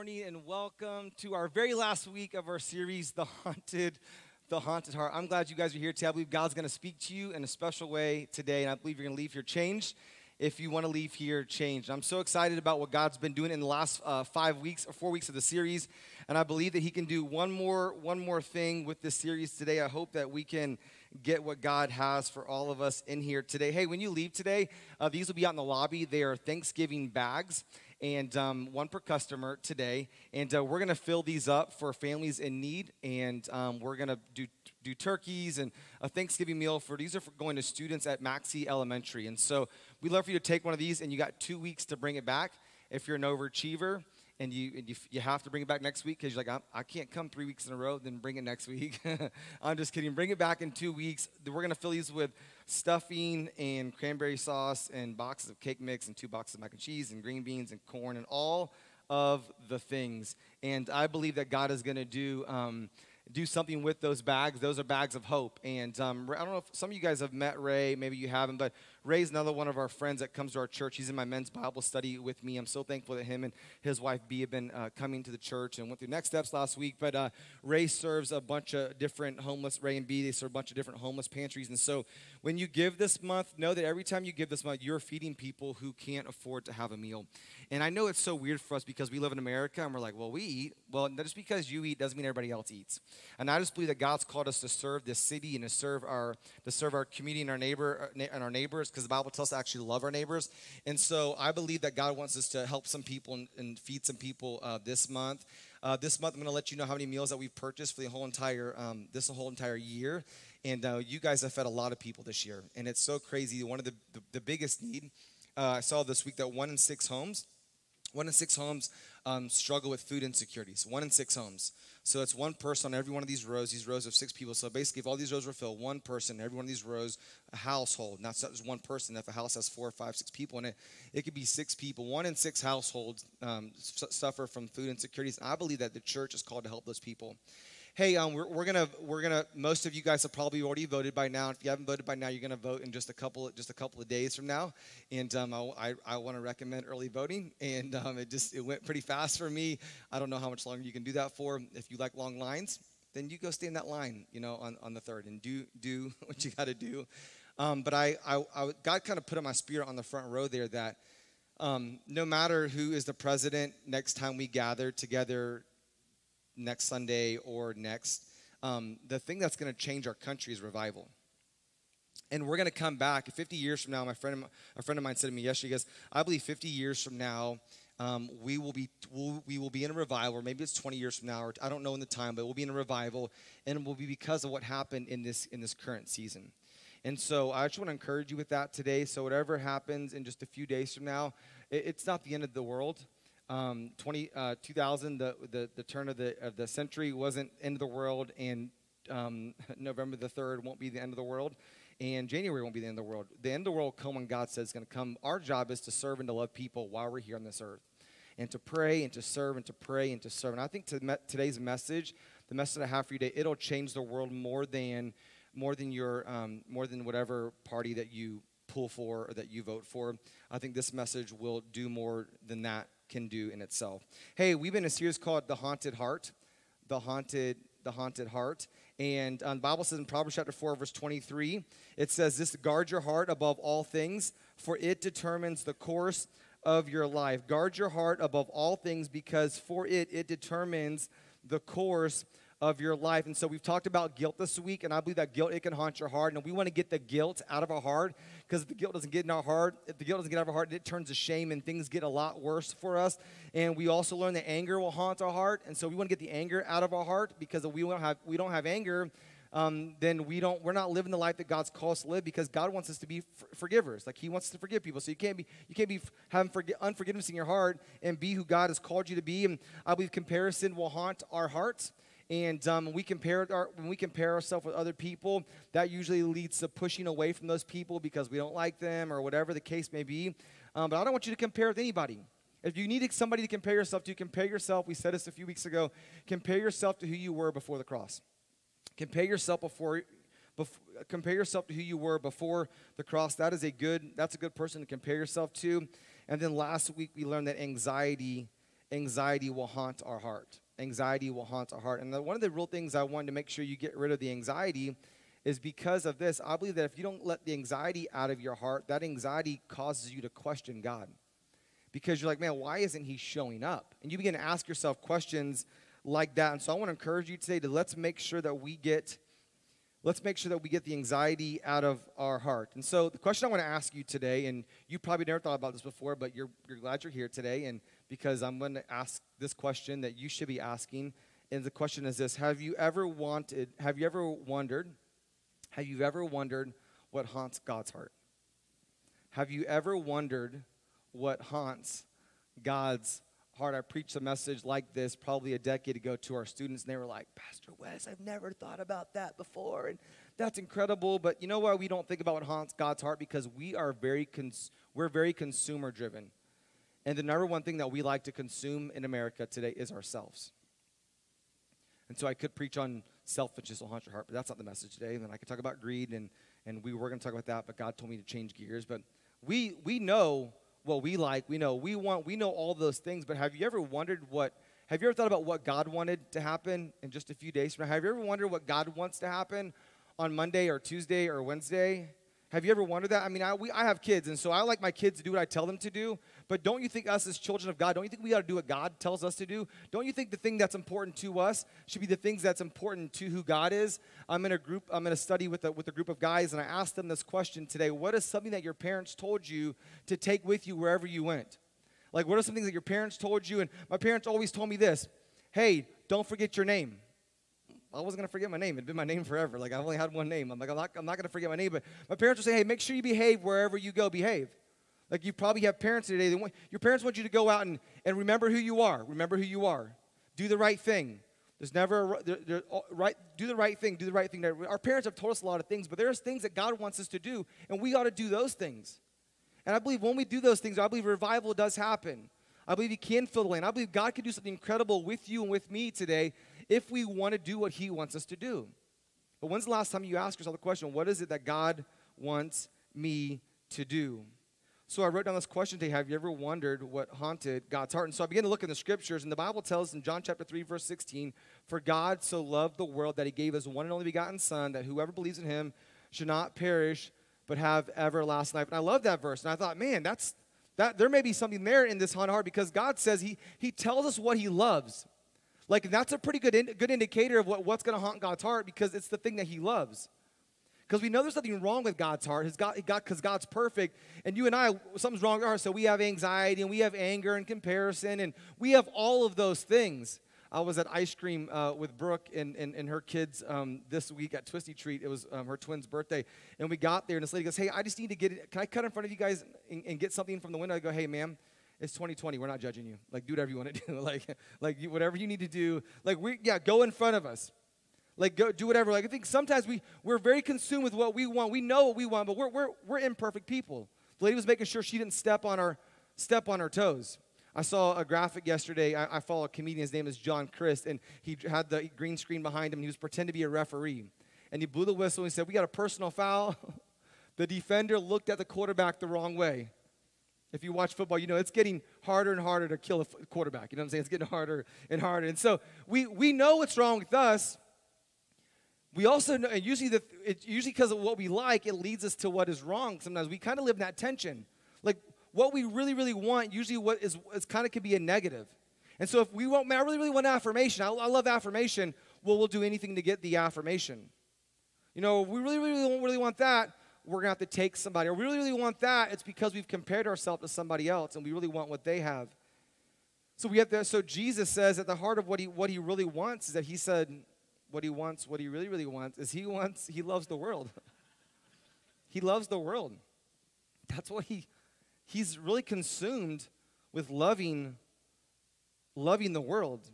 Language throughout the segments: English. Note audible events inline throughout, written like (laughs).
morning and welcome to our very last week of our series, The Haunted, The Haunted Heart. I'm glad you guys are here today. I believe God's going to speak to you in a special way today, and I believe you're going to leave here changed. If you want to leave here changed, I'm so excited about what God's been doing in the last uh, five weeks or four weeks of the series, and I believe that He can do one more one more thing with this series today. I hope that we can get what God has for all of us in here today. Hey, when you leave today, uh, these will be out in the lobby. They are Thanksgiving bags and um, one per customer today. And uh, we're going to fill these up for families in need, and um, we're going to do do turkeys and a Thanksgiving meal for these are for going to students at Maxey Elementary. And so we'd love for you to take one of these, and you got two weeks to bring it back. If you're an overachiever, and you and you, you have to bring it back next week because you're like I, I can't come three weeks in a row then bring it next week (laughs) i'm just kidding bring it back in two weeks we're going to fill these with stuffing and cranberry sauce and boxes of cake mix and two boxes of mac and cheese and green beans and corn and all of the things and i believe that god is going to do um, do something with those bags. Those are bags of hope. And um, I don't know if some of you guys have met Ray, maybe you haven't, but Ray's another one of our friends that comes to our church. He's in my men's Bible study with me. I'm so thankful that him and his wife B have been uh, coming to the church and went through next steps last week. But uh, Ray serves a bunch of different homeless, Ray and B, they serve a bunch of different homeless pantries. And so when you give this month, know that every time you give this month, you're feeding people who can't afford to have a meal. And I know it's so weird for us because we live in America and we're like, well, we eat. Well, just because you eat doesn't mean everybody else eats. And I just believe that God's called us to serve this city and to serve our to serve our community and our neighbor uh, and our neighbors because the Bible tells us to actually love our neighbors. And so I believe that God wants us to help some people and, and feed some people uh, this month. Uh, this month, I'm going to let you know how many meals that we've purchased for the whole entire um, this whole entire year. And uh, you guys have fed a lot of people this year, and it's so crazy. One of the the, the biggest need uh, I saw this week that one in six homes, one in six homes um, struggle with food insecurities. One in six homes. So it's one person on every one of these rows, these rows of six people. So basically, if all these rows were filled, one person, every one of these rows, a household, not just one person. If a house has four, five, six people in it, it could be six people. One in six households um, suffer from food insecurities. I believe that the church is called to help those people hey, um, we're, we're gonna we're gonna. Most of you guys have probably already voted by now. If you haven't voted by now, you're gonna vote in just a couple just a couple of days from now. And um, I, I, want to recommend early voting. And um, it just it went pretty fast for me. I don't know how much longer you can do that for. If you like long lines, then you go stay in that line, you know, on, on the third and do do (laughs) what you got to do. Um, but I, I, I God kind of put in my spirit on the front row there that. Um, no matter who is the president next time we gather together next Sunday or next. Um, the thing that's going to change our country is revival. And we're going to come back 50 years from now. My friend, a friend of mine said to me yesterday, he goes, I believe 50 years from now, um, we will be we'll, we will be in a revival, or maybe it's 20 years from now, or I don't know in the time, but we'll be in a revival, and it will be because of what happened in this in this current season. And so I just want to encourage you with that today. So whatever happens in just a few days from now, it, it's not the end of the world um, 20, uh, 2000, the, the, the turn of the, of the century wasn't end of the world, and um, (laughs) November the 3rd won't be the end of the world, and January won't be the end of the world. The end of the world come when God says it's going to come. Our job is to serve and to love people while we're here on this earth, and to pray and to serve and to pray and to serve. And I think to me- today's message, the message I have for you today, it'll change the world more than more than your um, more than whatever party that you pull for or that you vote for. I think this message will do more than that can do in itself. Hey, we've been in a series called The Haunted Heart. The Haunted the haunted heart. And um, the Bible says in Proverbs chapter 4, verse 23, it says, This guard your heart above all things, for it determines the course of your life. Guard your heart above all things, because for it, it determines the course of your life. And so we've talked about guilt this week, and I believe that guilt, it can haunt your heart. And we want to get the guilt out of our heart because if the guilt doesn't get in our heart, if the guilt doesn't get out of our heart, it turns to shame and things get a lot worse for us. And we also learn that anger will haunt our heart. And so we want to get the anger out of our heart because if we don't have, we don't have anger, um, then we don't we're not living the life that God's called us to live because God wants us to be for- forgivers. Like He wants us to forgive people. So you can't be you can't be having forg- unforgiveness in your heart and be who God has called you to be. And I believe comparison will haunt our hearts. And um, when, we compare our, when we compare ourselves with other people, that usually leads to pushing away from those people because we don't like them or whatever the case may be. Um, but I don't want you to compare with anybody. If you need somebody to compare yourself to, compare yourself. We said this a few weeks ago. Compare yourself to who you were before the cross. Compare yourself before, before compare yourself to who you were before the cross. That is a good. That's a good person to compare yourself to. And then last week we learned that anxiety anxiety will haunt our heart. Anxiety will haunt our heart. And the, one of the real things I wanted to make sure you get rid of the anxiety is because of this. I believe that if you don't let the anxiety out of your heart, that anxiety causes you to question God. Because you're like, man, why isn't he showing up? And you begin to ask yourself questions like that. And so I want to encourage you today to let's make sure that we get let's make sure that we get the anxiety out of our heart. And so the question I want to ask you today, and you probably never thought about this before, but you're, you're glad you're here today, and because I'm going to ask this question that you should be asking. And the question is this Have you ever wanted, have you ever wondered, have you ever wondered what haunts God's heart? Have you ever wondered what haunts God's heart? I preached a message like this probably a decade ago to our students, and they were like, Pastor Wes, I've never thought about that before. And that's incredible. But you know why we don't think about what haunts God's heart? Because we are very cons- we're very consumer driven. And the number one thing that we like to consume in America today is ourselves. And so I could preach on selfishness will haunt your heart, but that's not the message today. And then I could talk about greed, and, and we were going to talk about that, but God told me to change gears. But we, we know what we like. We know we want. We know all those things. But have you ever wondered what? Have you ever thought about what God wanted to happen in just a few days from now? Have you ever wondered what God wants to happen on Monday or Tuesday or Wednesday? Have you ever wondered that? I mean, I, we, I have kids, and so I like my kids to do what I tell them to do. But don't you think us as children of God, don't you think we got to do what God tells us to do? Don't you think the thing that's important to us should be the things that's important to who God is? I'm in a group, I'm in a study with a, with a group of guys, and I asked them this question today What is something that your parents told you to take with you wherever you went? Like, what are some things that your parents told you? And my parents always told me this Hey, don't forget your name. I wasn't gonna forget my name. It'd been my name forever. Like I've only had one name. I'm like, I'm not, I'm not gonna forget my name. But my parents would say, hey, make sure you behave wherever you go. Behave. Like you probably have parents today. They want, your parents want you to go out and, and remember who you are. Remember who you are. Do the right thing. There's never a, there, there, right. Do the right thing. Do the right thing. Our parents have told us a lot of things, but there's things that God wants us to do, and we ought to do those things. And I believe when we do those things, I believe revival does happen. I believe He can fill the land. I believe God can do something incredible with you and with me today if we want to do what He wants us to do. But when's the last time you asked yourself the question, what is it that God wants me to do? So I wrote down this question today Have you ever wondered what haunted God's heart? And so I began to look in the scriptures, and the Bible tells in John chapter 3, verse 16, For God so loved the world that he gave his one and only begotten Son, that whoever believes in him should not perish, but have everlasting life. And I love that verse. And I thought, man, that's that there may be something there in this haunted heart because God says he, he tells us what he loves. Like, that's a pretty good, in, good indicator of what, what's going to haunt God's heart because it's the thing that He loves. Because we know there's nothing wrong with God's heart. His God, because God's perfect, and you and I, something's wrong with our heart. So we have anxiety, and we have anger and comparison, and we have all of those things. I was at ice cream uh, with Brooke and, and, and her kids um, this week at Twisty Treat. It was um, her twin's birthday. And we got there, and this lady goes, Hey, I just need to get it. Can I cut in front of you guys and, and get something from the window? I go, Hey, ma'am, it's 2020. We're not judging you. Like, do whatever you want to (laughs) do. like, like you, whatever you need to do. Like, we, yeah, go in front of us. Like, go do whatever. Like, I think sometimes we, we're very consumed with what we want. We know what we want, but we're, we're, we're imperfect people. The lady was making sure she didn't step on her, step on her toes. I saw a graphic yesterday. I, I follow a comedian. His name is John Crist, and he had the green screen behind him. He was pretending to be a referee. And he blew the whistle and he said, We got a personal foul. (laughs) the defender looked at the quarterback the wrong way. If you watch football, you know it's getting harder and harder to kill a quarterback. You know what I'm saying? It's getting harder and harder. And so we, we know what's wrong with us. We also know, and usually, the, it, usually because of what we like, it leads us to what is wrong. Sometimes we kind of live in that tension. Like what we really, really want, usually what is, is kind of could be a negative. And so if we want, man, I really, really want affirmation. I, I love affirmation. Well, we'll do anything to get the affirmation. You know, we really, really really want that we're going to have to take somebody, or we really, really want that, it's because we've compared ourselves to somebody else and we really want what they have. So we have to, so Jesus says at the heart of what he what he really wants is that he said what he wants, what he really, really wants is he wants, he loves the world. (laughs) he loves the world. That's what he he's really consumed with loving loving the world.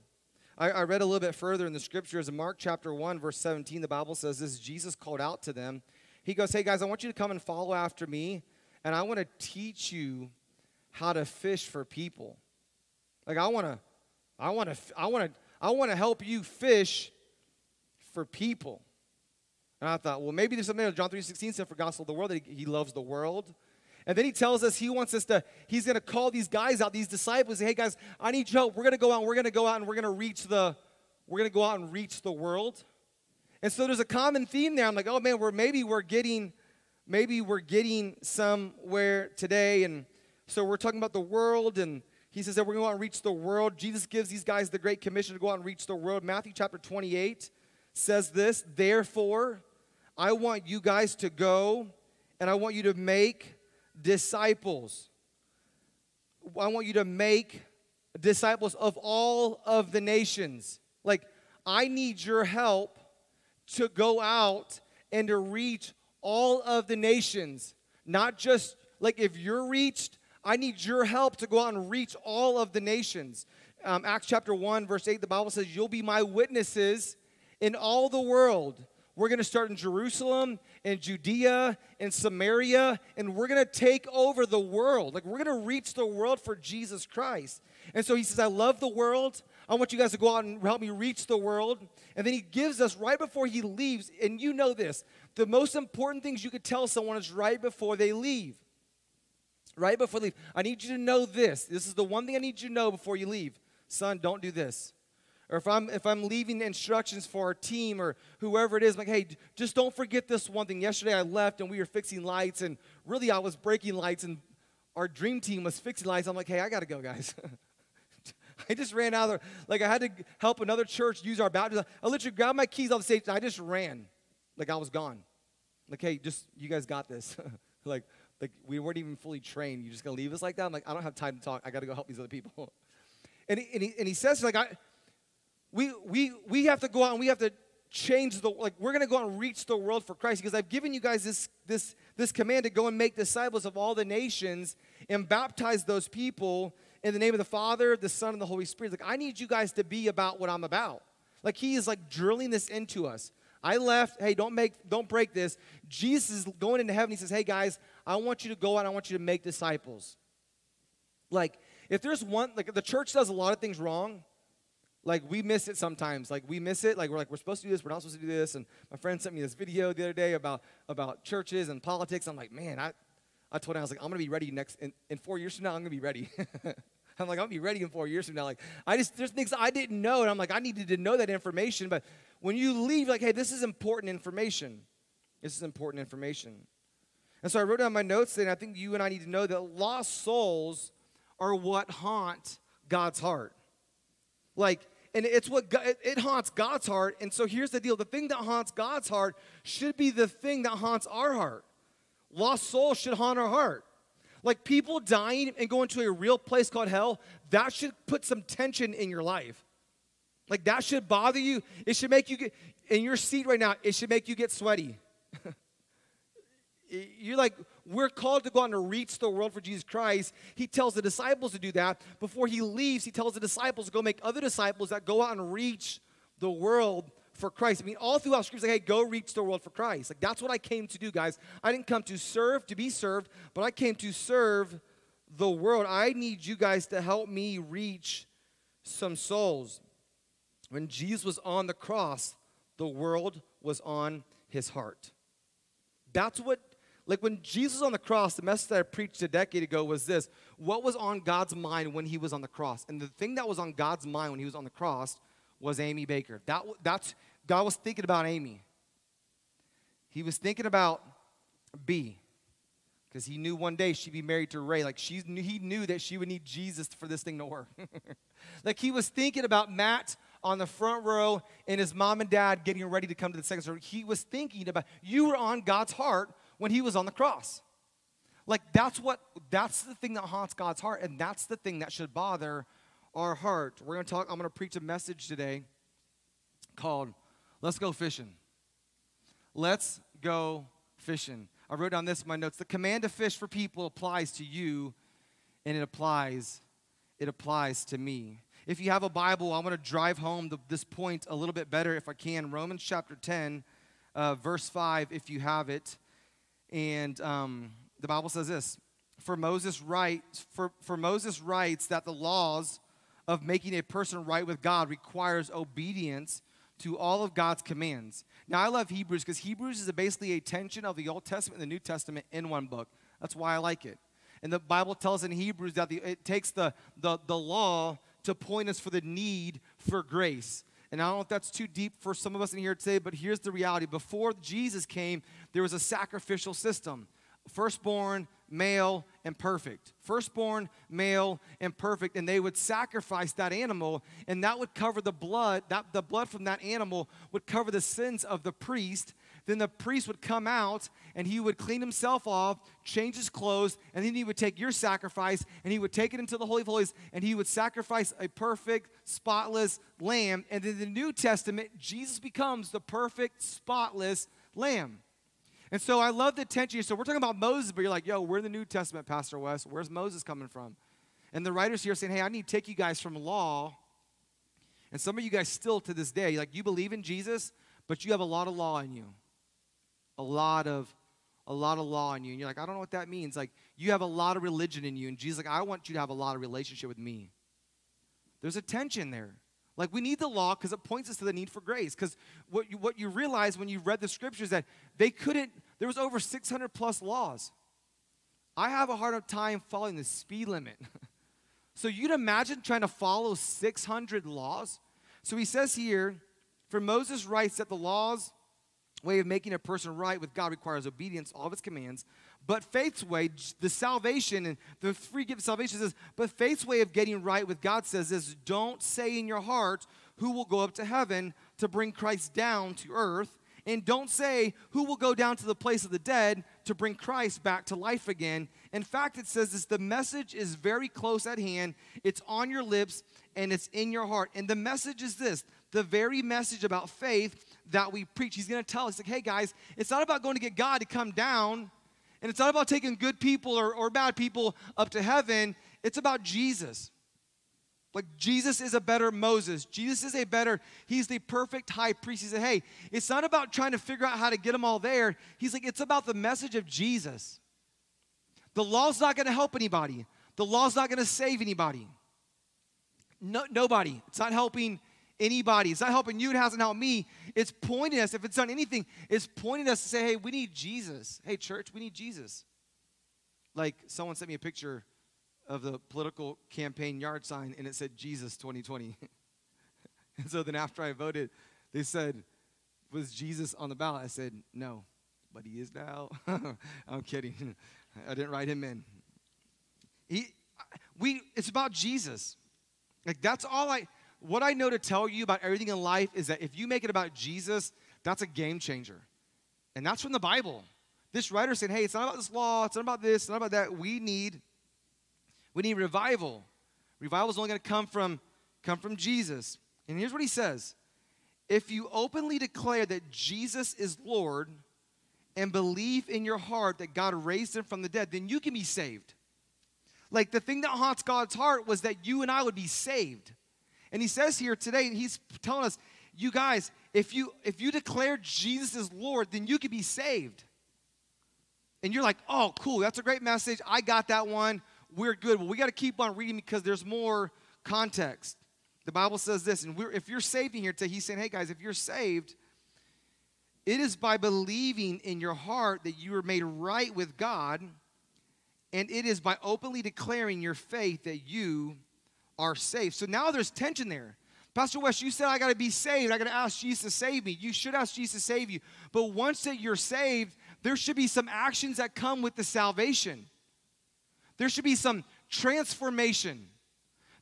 I, I read a little bit further in the scriptures in Mark chapter 1, verse 17, the Bible says this Jesus called out to them he goes, Hey guys, I want you to come and follow after me, and I want to teach you how to fish for people. Like I want to, I want to, I want to, I want to help you fish for people. And I thought, well, maybe there's something in John 3.16 said for gospel of the world that he, loves the world. And then he tells us he wants us to, he's going to call these guys out, these disciples, say, hey guys, I need your help. We're going to go out we're going to go out and we're going to reach the, we're going to go out and reach the world. And so there's a common theme there. I'm like, oh man, we're maybe we're getting, maybe we're getting somewhere today. And so we're talking about the world and he says that we're going to go out and reach the world. Jesus gives these guys the great commission to go out and reach the world. Matthew chapter 28 says this, therefore, I want you guys to go and I want you to make disciples. I want you to make disciples of all of the nations. Like, I need your help to go out and to reach all of the nations. Not just like if you're reached, I need your help to go out and reach all of the nations. Um, Acts chapter 1, verse 8, the Bible says, You'll be my witnesses in all the world we're going to start in Jerusalem and Judea and Samaria, and we're going to take over the world. Like, we're going to reach the world for Jesus Christ. And so he says, I love the world. I want you guys to go out and help me reach the world. And then he gives us right before he leaves, and you know this the most important things you could tell someone is right before they leave. Right before they leave. I need you to know this. This is the one thing I need you to know before you leave. Son, don't do this or if I'm if I'm leaving instructions for our team or whoever it is, like, hey, just don't forget this one thing. Yesterday I left and we were fixing lights, and really I was breaking lights, and our dream team was fixing lights. I'm like, hey, I gotta go, guys. (laughs) (laughs) I just ran out of there. Like I had to help another church use our baptism. I literally grabbed my keys off the stage and I just ran. Like I was gone. Like, hey, just you guys got this. (laughs) like, like we weren't even fully trained. You just gonna leave us like that? I'm like, I don't have time to talk. I gotta go help these other people. (laughs) and, he, and, he, and he says, like, I we, we, we have to go out and we have to change the like we're to go out and reach the world for christ because i've given you guys this this this command to go and make disciples of all the nations and baptize those people in the name of the father the son and the holy spirit like i need you guys to be about what i'm about like he is like drilling this into us i left hey don't make don't break this jesus is going into heaven he says hey guys i want you to go out i want you to make disciples like if there's one like the church does a lot of things wrong like we miss it sometimes. Like we miss it. Like we're like we're supposed to do this, we're not supposed to do this. And my friend sent me this video the other day about about churches and politics. I'm like, man, I I told him I was like, I'm gonna be ready next in, in four years from now. I'm gonna be ready. (laughs) I'm like, I'll be ready in four years from now. Like I just there's things I didn't know, and I'm like, I needed to know that information. But when you leave, like, hey, this is important information. This is important information. And so I wrote down my notes, and I think you and I need to know that lost souls are what haunt God's heart. Like and it's what it haunts God's heart. And so here's the deal: the thing that haunts God's heart should be the thing that haunts our heart. Lost souls should haunt our heart. Like people dying and going to a real place called hell, that should put some tension in your life. Like that should bother you. It should make you get in your seat right now. It should make you get sweaty. (laughs) You're like, we're called to go out and reach the world for Jesus Christ. He tells the disciples to do that. Before he leaves, he tells the disciples to go make other disciples that go out and reach the world for Christ. I mean, all throughout Scripture, like, hey, go reach the world for Christ. Like, that's what I came to do, guys. I didn't come to serve, to be served, but I came to serve the world. I need you guys to help me reach some souls. When Jesus was on the cross, the world was on his heart. That's what like when Jesus on the cross, the message that I preached a decade ago was this what was on God's mind when he was on the cross? And the thing that was on God's mind when he was on the cross was Amy Baker. That, that's, God was thinking about Amy. He was thinking about B because he knew one day she'd be married to Ray. Like she knew, he knew that she would need Jesus for this thing to work. (laughs) like he was thinking about Matt on the front row and his mom and dad getting ready to come to the second service. He was thinking about you were on God's heart when he was on the cross. Like that's what that's the thing that haunts God's heart, and that's the thing that should bother our heart. We're gonna talk, I'm gonna preach a message today called Let's Go Fishing. Let's go fishing. I wrote down this in my notes. The command to fish for people applies to you, and it applies, it applies to me. If you have a Bible, I want to drive home the, this point a little bit better if I can. Romans chapter 10, uh, verse 5, if you have it. And um, the Bible says this for Moses writes for, for Moses writes that the laws of making a person right with God requires obedience to all of God's commands. Now I love Hebrews because Hebrews is basically a tension of the Old Testament and the New Testament in one book. That's why I like it. And the Bible tells in Hebrews that the, it takes the, the, the law to point us for the need for grace. And I don't know if that's too deep for some of us in here today, but here's the reality. Before Jesus came, there was a sacrificial system firstborn, male, and perfect. Firstborn, male, and perfect. And they would sacrifice that animal, and that would cover the blood, that the blood from that animal would cover the sins of the priest. Then the priest would come out and he would clean himself off, change his clothes, and then he would take your sacrifice and he would take it into the Holy of Holies and he would sacrifice a perfect, spotless lamb. And in the New Testament, Jesus becomes the perfect, spotless lamb. And so I love the tension. So we're talking about Moses, but you're like, yo, we're in the New Testament, Pastor Wes. Where's Moses coming from? And the writers here saying, hey, I need to take you guys from law. And some of you guys still to this day, like you believe in Jesus, but you have a lot of law in you. A lot of a lot of law in you. And you're like, I don't know what that means. Like you have a lot of religion in you. And Jesus like, I want you to have a lot of relationship with me. There's a tension there. Like we need the law because it points us to the need for grace. Because what you, what you realize when you read the scriptures that they couldn't, there was over 600 plus laws. I have a hard time following the speed limit. (laughs) so you'd imagine trying to follow 600 laws? So he says here, for Moses writes that the laws way of making a person right with God requires obedience, all of its commands. But faith's way, the salvation and the free gift of salvation says, but faith's way of getting right with God says this don't say in your heart who will go up to heaven to bring Christ down to earth. And don't say who will go down to the place of the dead to bring Christ back to life again. In fact, it says this the message is very close at hand, it's on your lips, and it's in your heart. And the message is this the very message about faith that we preach. He's going to tell us, like, hey guys, it's not about going to get God to come down and it's not about taking good people or, or bad people up to heaven, it's about Jesus. Like Jesus is a better Moses. Jesus is a better, he's the perfect high priest. He said, hey, it's not about trying to figure out how to get them all there. He's like, it's about the message of Jesus. The law's not to help anybody. The law's not to save anybody. No, nobody. It's not helping anybody. It's not helping you. It hasn't helped me. It's pointing us, if it's done anything, it's pointing us to say, hey, we need Jesus. Hey, church, we need Jesus. Like someone sent me a picture of the political campaign yard sign and it said Jesus 2020. (laughs) and so then after I voted, they said, was Jesus on the ballot? I said, no, but he is now. (laughs) I'm kidding. (laughs) I didn't write him in. He, we, it's about Jesus. Like that's all I, what I know to tell you about everything in life is that if you make it about Jesus, that's a game changer. And that's from the Bible. This writer said, hey, it's not about this law, it's not about this, it's not about that. We need, we need revival. Revival is only going to come from, come from Jesus. And here's what he says. If you openly declare that Jesus is Lord and believe in your heart that God raised him from the dead, then you can be saved. Like the thing that haunts God's heart was that you and I would be saved. And he says here today, he's telling us, you guys, if you if you declare Jesus is Lord, then you can be saved. And you're like, oh, cool, that's a great message. I got that one. We're good. Well, we got to keep on reading because there's more context. The Bible says this, and if you're saved in here today, he's saying, hey guys, if you're saved, it is by believing in your heart that you are made right with God, and it is by openly declaring your faith that you are saved. So now there's tension there. Pastor Wes, you said I got to be saved. I got to ask Jesus to save me. You should ask Jesus to save you. But once that you're saved, there should be some actions that come with the salvation. There should be some transformation.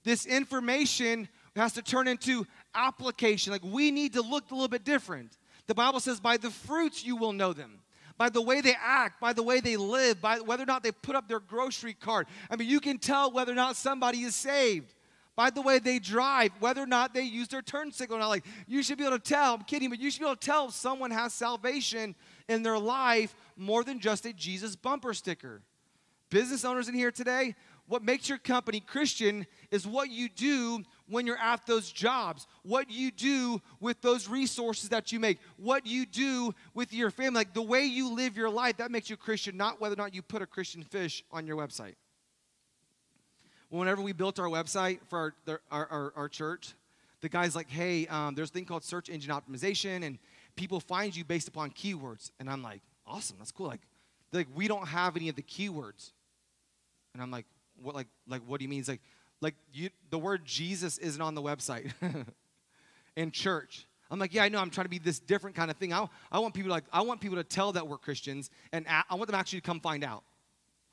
This information has to turn into application. Like we need to look a little bit different. The Bible says, by the fruits you will know them by the way they act, by the way they live, by whether or not they put up their grocery cart. I mean, you can tell whether or not somebody is saved by the way they drive, whether or not they use their turn signal or not. Like, you should be able to tell, I'm kidding, but you should be able to tell if someone has salvation in their life more than just a Jesus bumper sticker. Business owners in here today, what makes your company Christian is what you do when you're at those jobs, what you do with those resources that you make, what you do with your family. Like the way you live your life, that makes you Christian, not whether or not you put a Christian fish on your website whenever we built our website for our, our, our, our church, the guy's like, hey, um, there's a thing called search engine optimization, and people find you based upon keywords. And I'm like, awesome, that's cool. Like, like, we don't have any of the keywords. And I'm like, what, like, like, what do you mean? He's like, like you, the word Jesus isn't on the website (laughs) in church. I'm like, yeah, I know. I'm trying to be this different kind of thing. I, I want people to like, I want people to tell that we're Christians, and I want them actually to come find out.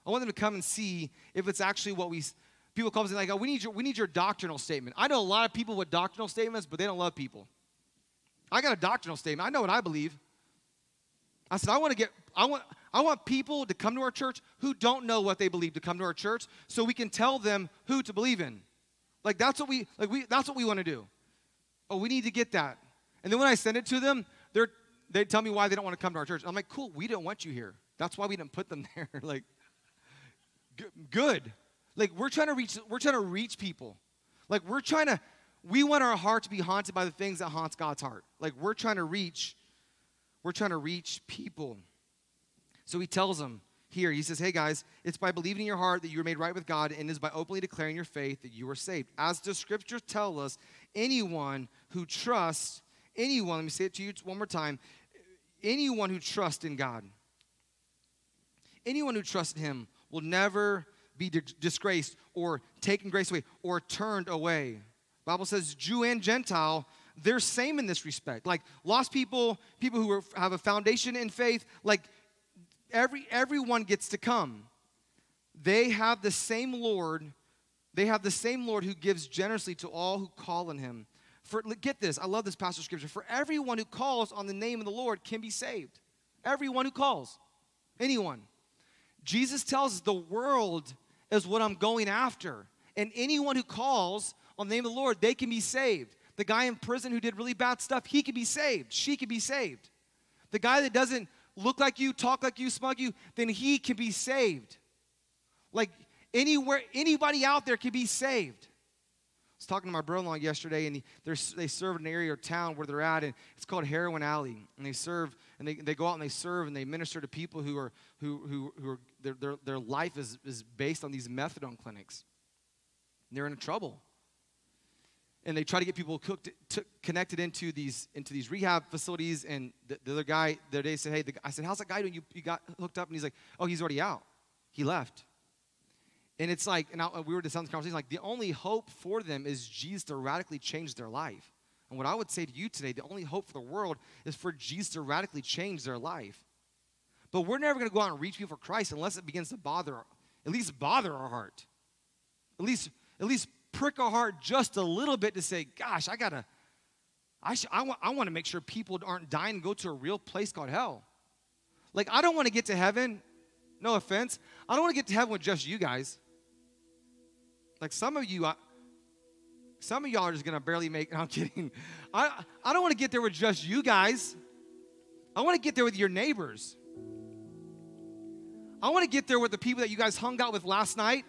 I want them to come and see if it's actually what we. People come and say like, oh, we need your we need your doctrinal statement. I know a lot of people with doctrinal statements, but they don't love people. I got a doctrinal statement. I know what I believe. I said, I want to get, I want, I want people to come to our church who don't know what they believe to come to our church so we can tell them who to believe in. Like that's what we like we that's what we want to do. Oh, we need to get that. And then when I send it to them, they're they tell me why they don't want to come to our church. I'm like, cool, we don't want you here. That's why we didn't put them (laughs) there. like good. Like we're trying to reach we're trying to reach people. Like we're trying to we want our heart to be haunted by the things that haunts God's heart. Like we're trying to reach we're trying to reach people. So he tells them here, he says, Hey guys, it's by believing in your heart that you are made right with God, and it is by openly declaring your faith that you are saved. As the scriptures tell us, anyone who trusts, anyone, let me say it to you one more time, anyone who trusts in God, anyone who trusts in him will never be disgraced or taken grace away or turned away. Bible says Jew and Gentile they're same in this respect. Like lost people, people who are, have a foundation in faith, like every everyone gets to come. They have the same Lord. They have the same Lord who gives generously to all who call on him. For get this, I love this passage of scripture. For everyone who calls on the name of the Lord can be saved. Everyone who calls. Anyone. Jesus tells the world is what I'm going after. And anyone who calls on the name of the Lord, they can be saved. The guy in prison who did really bad stuff, he could be saved. She could be saved. The guy that doesn't look like you, talk like you, smug you, then he can be saved. Like anywhere, anybody out there can be saved. I was talking to my brother-in-law yesterday, and he, they serve an area or town where they're at, and it's called Heroin Alley. And they serve, and they, they go out and they serve, and they minister to people who are who who, who are their, their, their life is, is based on these methadone clinics. And they're in trouble and they try to get people cooked, t- connected into these into these rehab facilities. And the, the other guy the other day said, "Hey," the, I said, "How's that guy doing? You, you got hooked up?" And he's like, "Oh, he's already out. He left." And it's like, and I, we were just having this conversation. Like, the only hope for them is Jesus to radically change their life. And what I would say to you today, the only hope for the world is for Jesus to radically change their life. But we're never going to go out and reach people for Christ unless it begins to bother, at least bother our heart. At least, at least prick our heart just a little bit to say, gosh, I gotta, I, sh- I, wa- I want to make sure people aren't dying and go to a real place called hell. Like, I don't want to get to heaven, no offense, I don't want to get to heaven with just you guys. Like, some of you, I, some of y'all are just gonna barely make, no, (laughs) I'm kidding. I, I don't want to get there with just you guys. I want to get there with your neighbors. I want to get there with the people that you guys hung out with last night.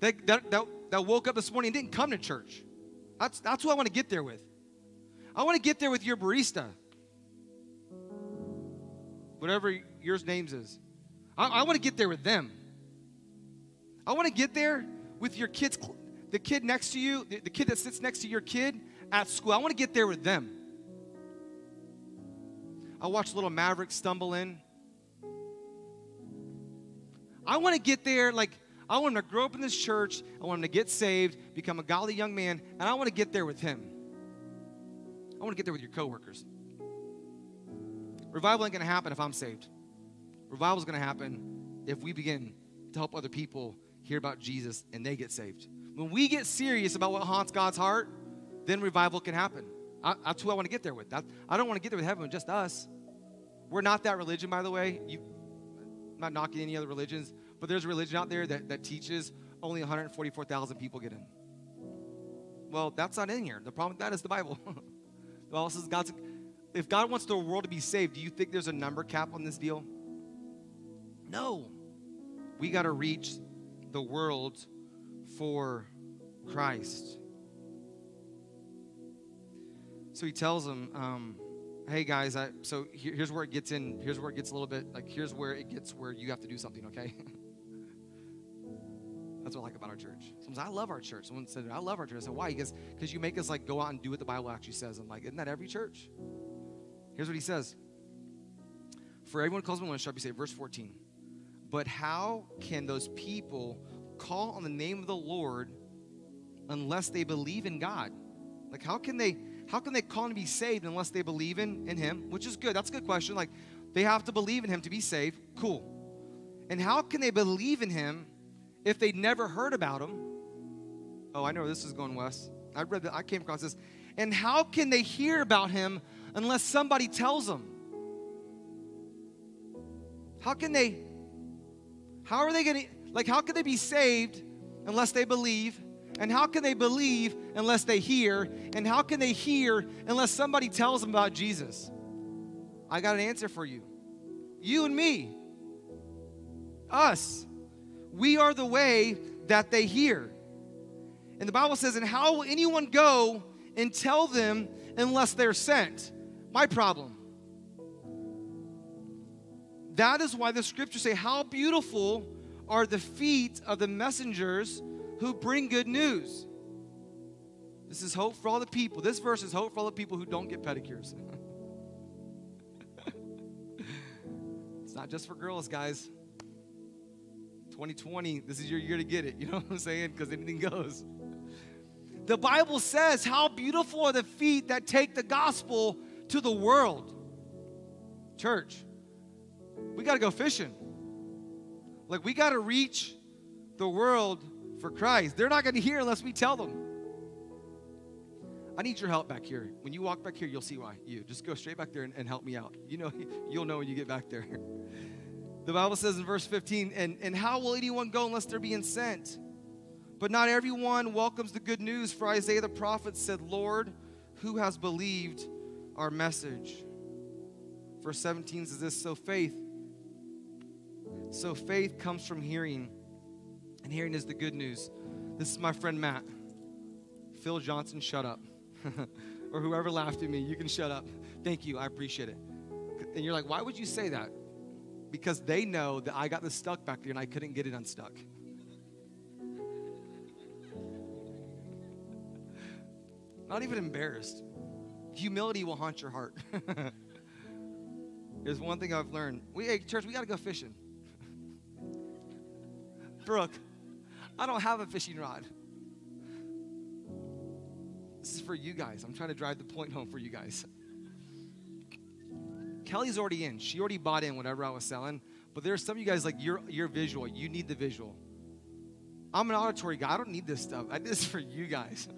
That, that, that, that woke up this morning and didn't come to church. That's, that's who I want to get there with. I want to get there with your barista, whatever yours names is. I, I want to get there with them. I want to get there with your kids, the kid next to you, the, the kid that sits next to your kid at school. I want to get there with them. I watch little Maverick stumble in. I want to get there like I want him to grow up in this church. I want him to get saved, become a godly young man, and I want to get there with him. I want to get there with your coworkers. Revival ain't going to happen if I'm saved. Revival is going to happen if we begin to help other people hear about Jesus and they get saved. When we get serious about what haunts God's heart, then revival can happen. I, that's who I want to get there with. That, I don't want to get there with heaven just us. We're not that religion, by the way. You, I'm not knocking any other religions. But there's a religion out there that, that teaches only 144,000 people get in. Well, that's not in here. The problem with that is the Bible. the Bible says God's, if God wants the world to be saved, do you think there's a number cap on this deal? No. We got to reach the world for Christ. So he tells them, um, hey guys, I, so here, here's where it gets in, here's where it gets a little bit, like here's where it gets where you have to do something, okay? (laughs) That's what I like about our church. Said, I love our church. Someone said, I love our church. I said, why? Because because you make us like go out and do what the Bible actually says. I'm like, isn't that every church? Here's what he says. For everyone who calls me one shall be saved. Verse 14. But how can those people call on the name of the Lord unless they believe in God? Like how can they how can they call and be saved unless they believe in, in him? Which is good. That's a good question. Like they have to believe in him to be saved. Cool. And how can they believe in him if they never heard about him? Oh, I know where this is going, Wes. I read that I came across this. And how can they hear about him unless somebody tells them? How can they how are they going to like how can they be saved unless they believe? And how can they believe unless they hear? And how can they hear unless somebody tells them about Jesus? I got an answer for you. You and me. Us. We are the way that they hear. And the Bible says, And how will anyone go and tell them unless they're sent? My problem. That is why the scriptures say, How beautiful are the feet of the messengers who bring good news. This is hope for all the people. This verse is hope for all the people who don't get pedicures. (laughs) it's not just for girls, guys. 2020, this is your year to get it. You know what I'm saying? Because anything goes. The Bible says, How beautiful are the feet that take the gospel to the world. Church, we got to go fishing. Like, we got to reach the world for Christ. They're not going to hear unless we tell them. I need your help back here. When you walk back here, you'll see why. You just go straight back there and, and help me out. You know, (laughs) you'll know when you get back there. The Bible says in verse 15, and, and how will anyone go unless they're being sent? But not everyone welcomes the good news, for Isaiah the prophet said, Lord, who has believed our message? Verse 17 says this, so faith, so faith comes from hearing and hearing is the good news. This is my friend Matt. Phil Johnson, shut up. (laughs) or whoever laughed at me, you can shut up. Thank you, I appreciate it. And you're like, why would you say that? Because they know that I got this stuck back there and I couldn't get it unstuck. (laughs) Not even embarrassed. Humility will haunt your heart. (laughs) There's one thing I've learned. We, hey, church, we got to go fishing. Brooke, I don't have a fishing rod. This is for you guys. I'm trying to drive the point home for you guys. Kelly's already in. She already bought in whatever I was selling. But there's some of you guys like you're you're visual. You need the visual. I'm an auditory guy. I don't need this stuff. I did this for you guys.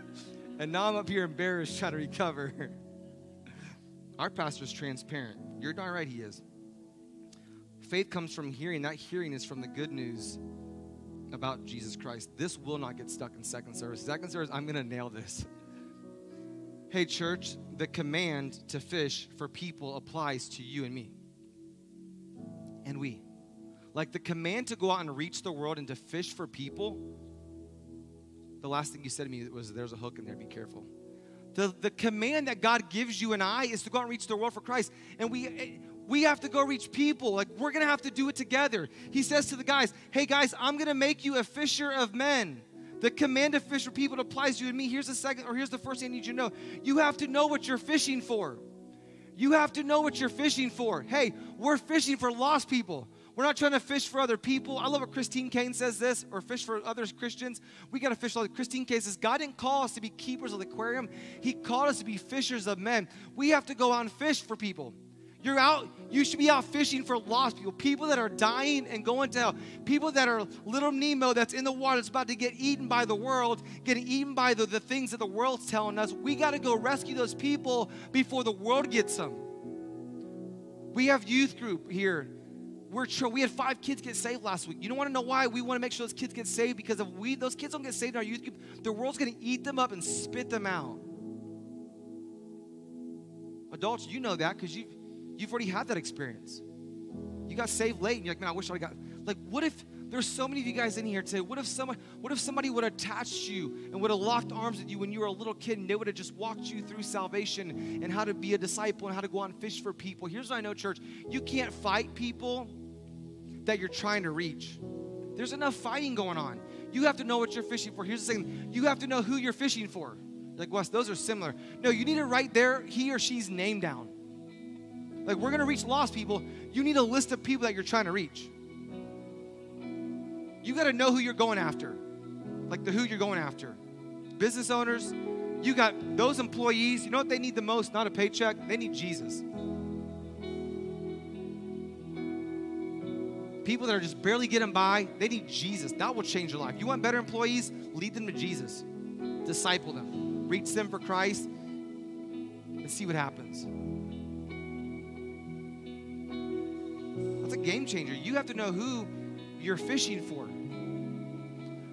(laughs) and now I'm up here embarrassed trying to recover. (laughs) Our pastor's transparent. You're darn right he is. Faith comes from hearing. That hearing is from the good news about Jesus Christ. This will not get stuck in second service. Second service, I'm going to nail this. Hey, church, the command to fish for people applies to you and me. And we. Like the command to go out and reach the world and to fish for people. The last thing you said to me was, There's a hook in there, be careful. The, the command that God gives you and I is to go out and reach the world for Christ. And we eh, we have to go reach people. Like, we're going to have to do it together. He says to the guys, Hey, guys, I'm going to make you a fisher of men. The command of fish for people applies to you and me. Here's the second, or here's the first thing I need you to know. You have to know what you're fishing for. You have to know what you're fishing for. Hey, we're fishing for lost people. We're not trying to fish for other people. I love what Christine Caine says this, or fish for other Christians. We got to fish like Christine Caine says, God didn't call us to be keepers of the aquarium. He called us to be fishers of men. We have to go out and fish for people. You're out, you should be out fishing for lost people, people that are dying and going to hell, people that are little Nemo that's in the water that's about to get eaten by the world, getting eaten by the, the things that the world's telling us. We got to go rescue those people before the world gets them. We have youth group here. We're we had five kids get saved last week. You don't want to know why? We want to make sure those kids get saved because if we those kids don't get saved in our youth group, the world's going to eat them up and spit them out. Adults, you know that because you You've already had that experience. You got saved late and you're like, man, I wish I got like what if there's so many of you guys in here today. What if someone what if somebody would have attached you and would have locked arms with you when you were a little kid and they would have just walked you through salvation and how to be a disciple and how to go on fish for people? Here's what I know, church. You can't fight people that you're trying to reach. There's enough fighting going on. You have to know what you're fishing for. Here's the thing you have to know who you're fishing for. Like, Wes, those are similar. No, you need to write there he or she's name down. Like, we're going to reach lost people. You need a list of people that you're trying to reach. You got to know who you're going after, like the who you're going after. Business owners, you got those employees. You know what they need the most? Not a paycheck, they need Jesus. People that are just barely getting by, they need Jesus. That will change your life. You want better employees? Lead them to Jesus. Disciple them. Reach them for Christ and see what happens. A game changer. You have to know who you're fishing for.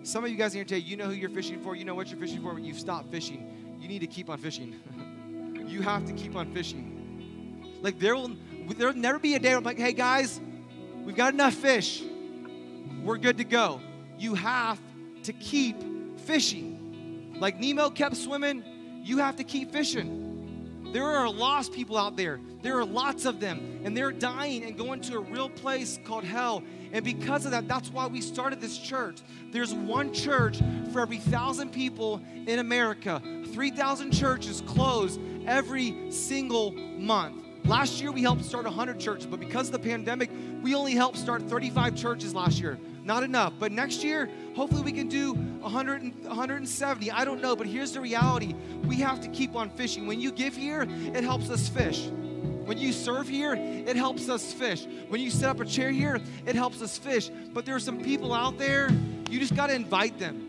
Some of you guys in here today, you know who you're fishing for. You know what you're fishing for, but you've stopped fishing. You need to keep on fishing. (laughs) you have to keep on fishing. Like there will there'll never be a day where I'm like, hey guys, We've got enough fish. We're good to go. You have to keep fishing. Like Nemo kept swimming, you have to keep fishing. There are lost people out there. There are lots of them, and they're dying and going to a real place called hell. And because of that, that's why we started this church. There's one church for every thousand people in America. 3,000 churches close every single month. Last year, we helped start 100 churches, but because of the pandemic, we only helped start 35 churches last year. Not enough. But next year, hopefully we can do 100 and 170. I don't know, but here's the reality. We have to keep on fishing. When you give here, it helps us fish. When you serve here, it helps us fish. When you set up a chair here, it helps us fish. But there are some people out there, you just got to invite them.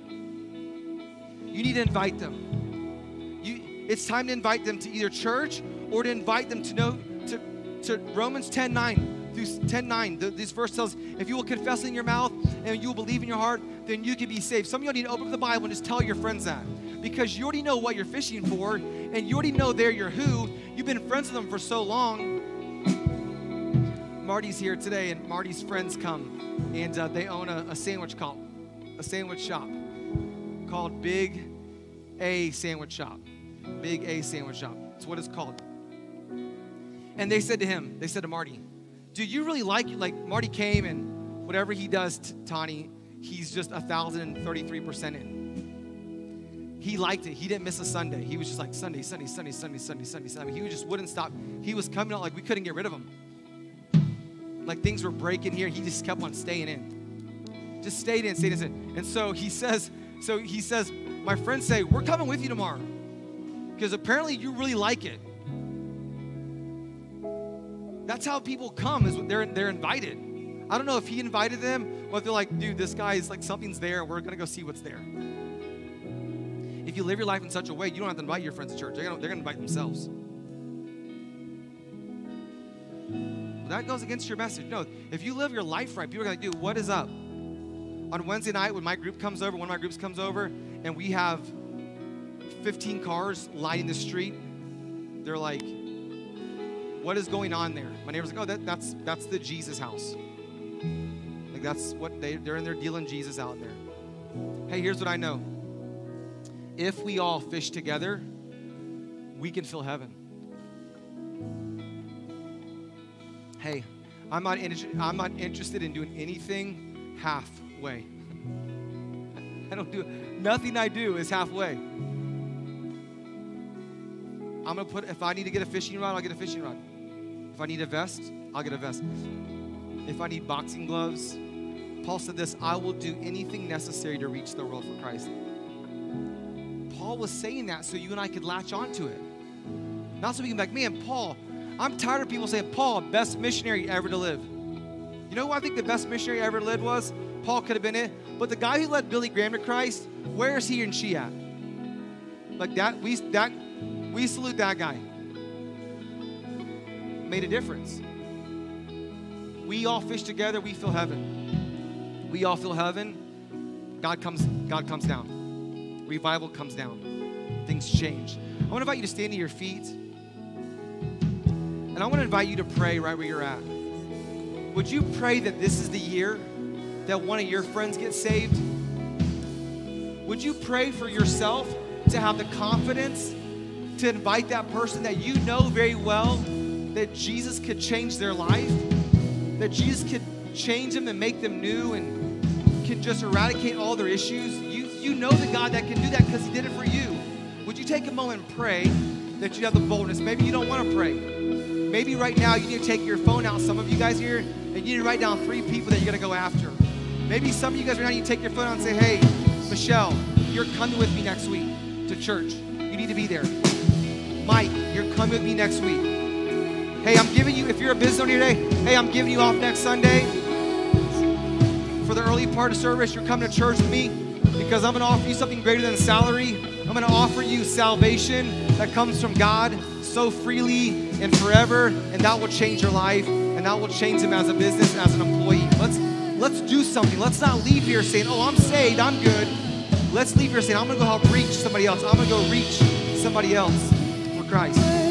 You need to invite them. You, it's time to invite them to either church or to invite them to know to, to Romans 10 9 through 10 9, the, this verse tells, if you will confess in your mouth and you will believe in your heart, then you can be saved. Some of you need to open up the Bible and just tell your friends that. Because you already know what you're fishing for, and you already know they're your who. You've been friends with them for so long. Marty's here today, and Marty's friends come, and uh, they own a, a sandwich called a sandwich shop called Big A Sandwich Shop. Big A Sandwich Shop. That's what it's called. And they said to him, they said to Marty, do you really like like Marty came and whatever he does, t- Tani, he's just a thousand thirty-three percent in. He liked it. He didn't miss a Sunday. He was just like Sunday, Sunday, Sunday, Sunday, Sunday, Sunday, Sunday. He just wouldn't stop. He was coming out like we couldn't get rid of him. Like things were breaking here. He just kept on staying in. Just stayed in, stayed in. And so he says, so he says, my friends say, we're coming with you tomorrow. Because apparently you really like it. That's how people come, is they're, they're invited. I don't know if he invited them or if they're like, dude, this guy is like, something's there. We're going to go see what's there. If you live your life in such a way, you don't have to invite your friends to church. They're going to invite themselves. that goes against your message. No, if you live your life right, people are like, dude, what is up? On Wednesday night, when my group comes over, one of my groups comes over, and we have 15 cars lining the street, they're like, what is going on there? My neighbor's like, oh, that, that's that's the Jesus house. Like that's what they they're in there dealing Jesus out there. Hey, here's what I know. If we all fish together, we can fill heaven. Hey, I'm not, I'm not interested in doing anything halfway. (laughs) I don't do nothing I do is halfway. I'm gonna put if I need to get a fishing rod, I'll get a fishing rod. If I need a vest, I'll get a vest. If I need boxing gloves, Paul said this I will do anything necessary to reach the world for Christ. Paul was saying that so you and I could latch onto it. Not so we can be like, man, Paul, I'm tired of people saying, Paul, best missionary ever to live. You know who I think the best missionary ever lived was? Paul could have been it. But the guy who led Billy Graham to Christ, where is he and she at? Like that, we that we salute that guy made a difference. We all fish together, we feel heaven. We all feel heaven. God comes, God comes down. Revival comes down. Things change. I want to invite you to stand to your feet. And I want to invite you to pray right where you're at. Would you pray that this is the year that one of your friends gets saved? Would you pray for yourself to have the confidence to invite that person that you know very well that Jesus could change their life, that Jesus could change them and make them new and can just eradicate all their issues. You, you know the God that can do that because He did it for you. Would you take a moment and pray that you have the boldness? Maybe you don't want to pray. Maybe right now you need to take your phone out, some of you guys here, and you need to write down three people that you're going to go after. Maybe some of you guys right now, you take your phone out and say, hey, Michelle, you're coming with me next week to church. You need to be there. Mike, you're coming with me next week. Hey, I'm giving you, if you're a business owner today, hey, I'm giving you off next Sunday for the early part of service. You're coming to church with me because I'm going to offer you something greater than salary. I'm going to offer you salvation that comes from God so freely and forever, and that will change your life, and that will change him as a business, as an employee. Let's let's do something. Let's not leave here saying, "Oh, I'm saved, I'm good." Let's leave here saying, "I'm going to go help reach somebody else. I'm going to go reach somebody else for Christ."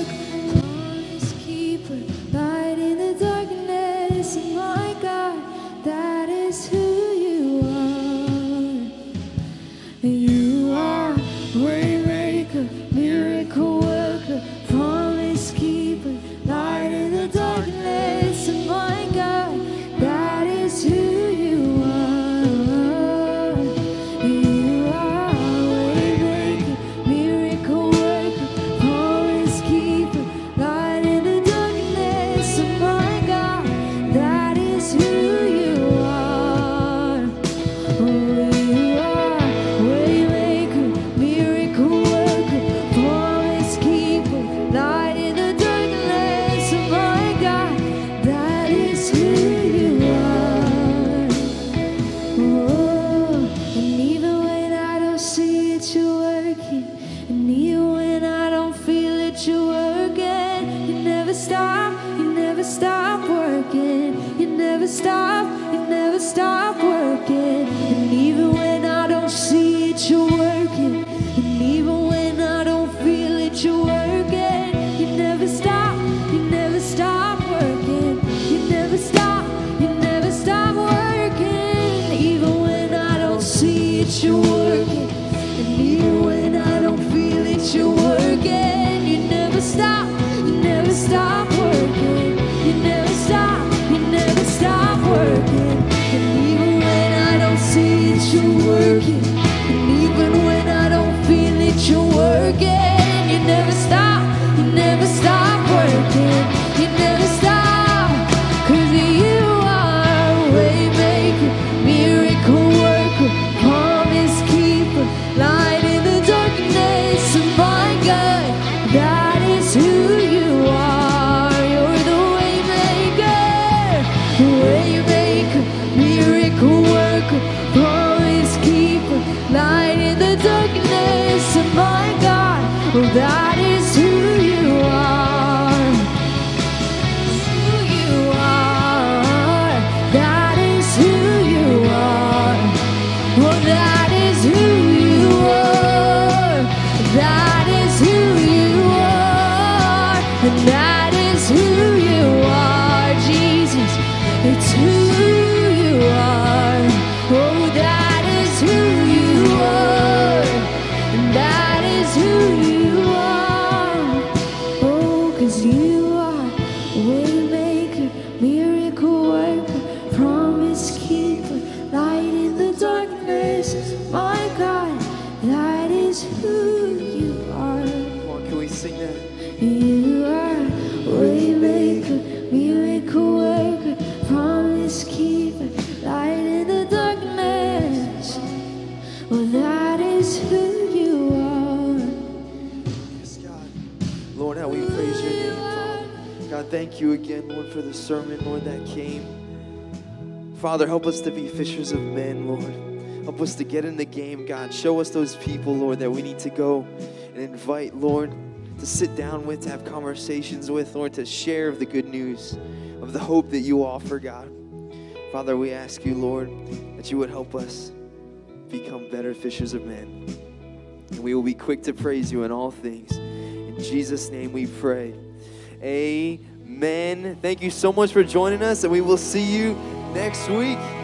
Father, help us to be fishers of men, Lord. Help us to get in the game, God. Show us those people, Lord, that we need to go and invite, Lord, to sit down with, to have conversations with, Lord, to share of the good news, of the hope that you offer, God. Father, we ask you, Lord, that you would help us become better fishers of men. And we will be quick to praise you in all things. In Jesus' name we pray. Amen. Thank you so much for joining us, and we will see you next week.